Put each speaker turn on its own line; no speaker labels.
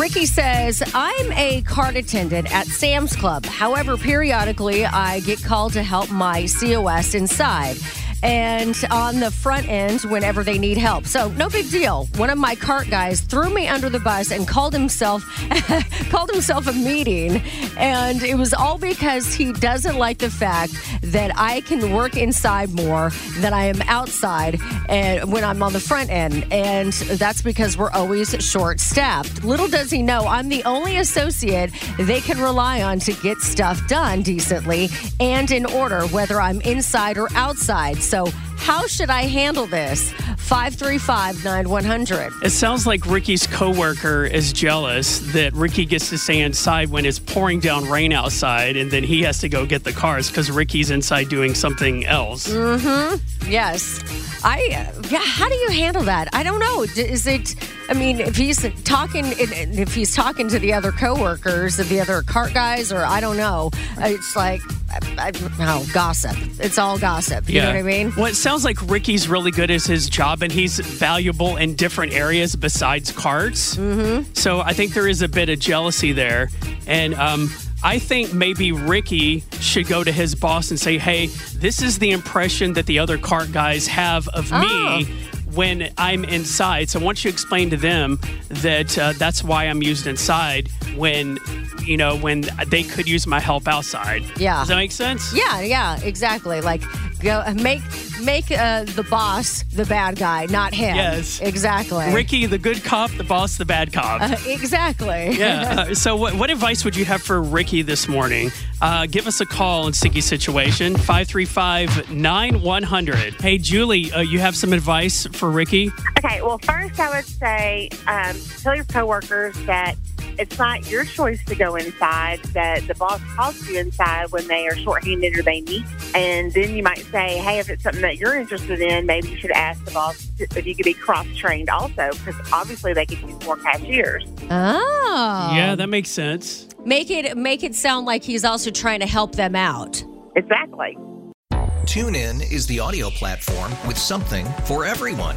Ricky says, I'm a cart attendant at Sam's Club. However, periodically I get called to help my COS inside and on the front end whenever they need help. So, no big deal. One of my cart guys threw me under the bus and called himself called himself a meeting, and it was all because he doesn't like the fact that I can work inside more than I am outside and when I'm on the front end, and that's because we're always short staffed. Little does he know I'm the only associate they can rely on to get stuff done decently and in order, whether I'm inside or outside. So, how should I handle this? 535 9100.
It sounds like Ricky's coworker is jealous that Ricky gets to stay inside when it's pouring down rain outside, and then he has to go get the cars because Ricky's inside doing something else. Mhm.
Yes. I, yeah, how do you handle that? I don't know. Is it, I mean, if he's talking, if he's talking to the other coworkers, the other cart guys, or I don't know, it's like, I, I, oh, gossip. It's all gossip. You know what I mean?
Well, it sounds like Ricky's really good at his job and he's valuable in different areas besides carts. Mm-hmm. So I think there is a bit of jealousy there. And um, I think maybe Ricky should go to his boss and say, hey, this is the impression that the other cart guys have of
Oh.
me when I'm inside. So once you explain to them that uh, that's why I'm used inside when, you know, when they could use my help outside.
Yeah.
Does that make sense?
Yeah, yeah, exactly. Like, go make make uh, the boss the bad guy, not him.
Yes.
exactly.
Ricky, the good cop, the boss, the bad cop.
Uh, exactly.
Yeah. Uh, so, what, what advice would you have for Ricky this morning? Uh, give us a call in Sticky Situation, 535 9100. Hey, Julie, uh, you have some advice for Ricky?
Okay, well, first I would say um, tell your coworkers that it's not your choice to go inside, that the boss calls you inside when they are shorthanded or they need. And then you might say, hey, if it's something that you're interested in, maybe you should ask the boss if you could be cross trained also, because obviously they could use more cashiers.
Oh.
Yeah, that makes sense.
Make it make it sound like he's also trying to help them out.
Exactly.
TuneIn is the audio platform with something for everyone.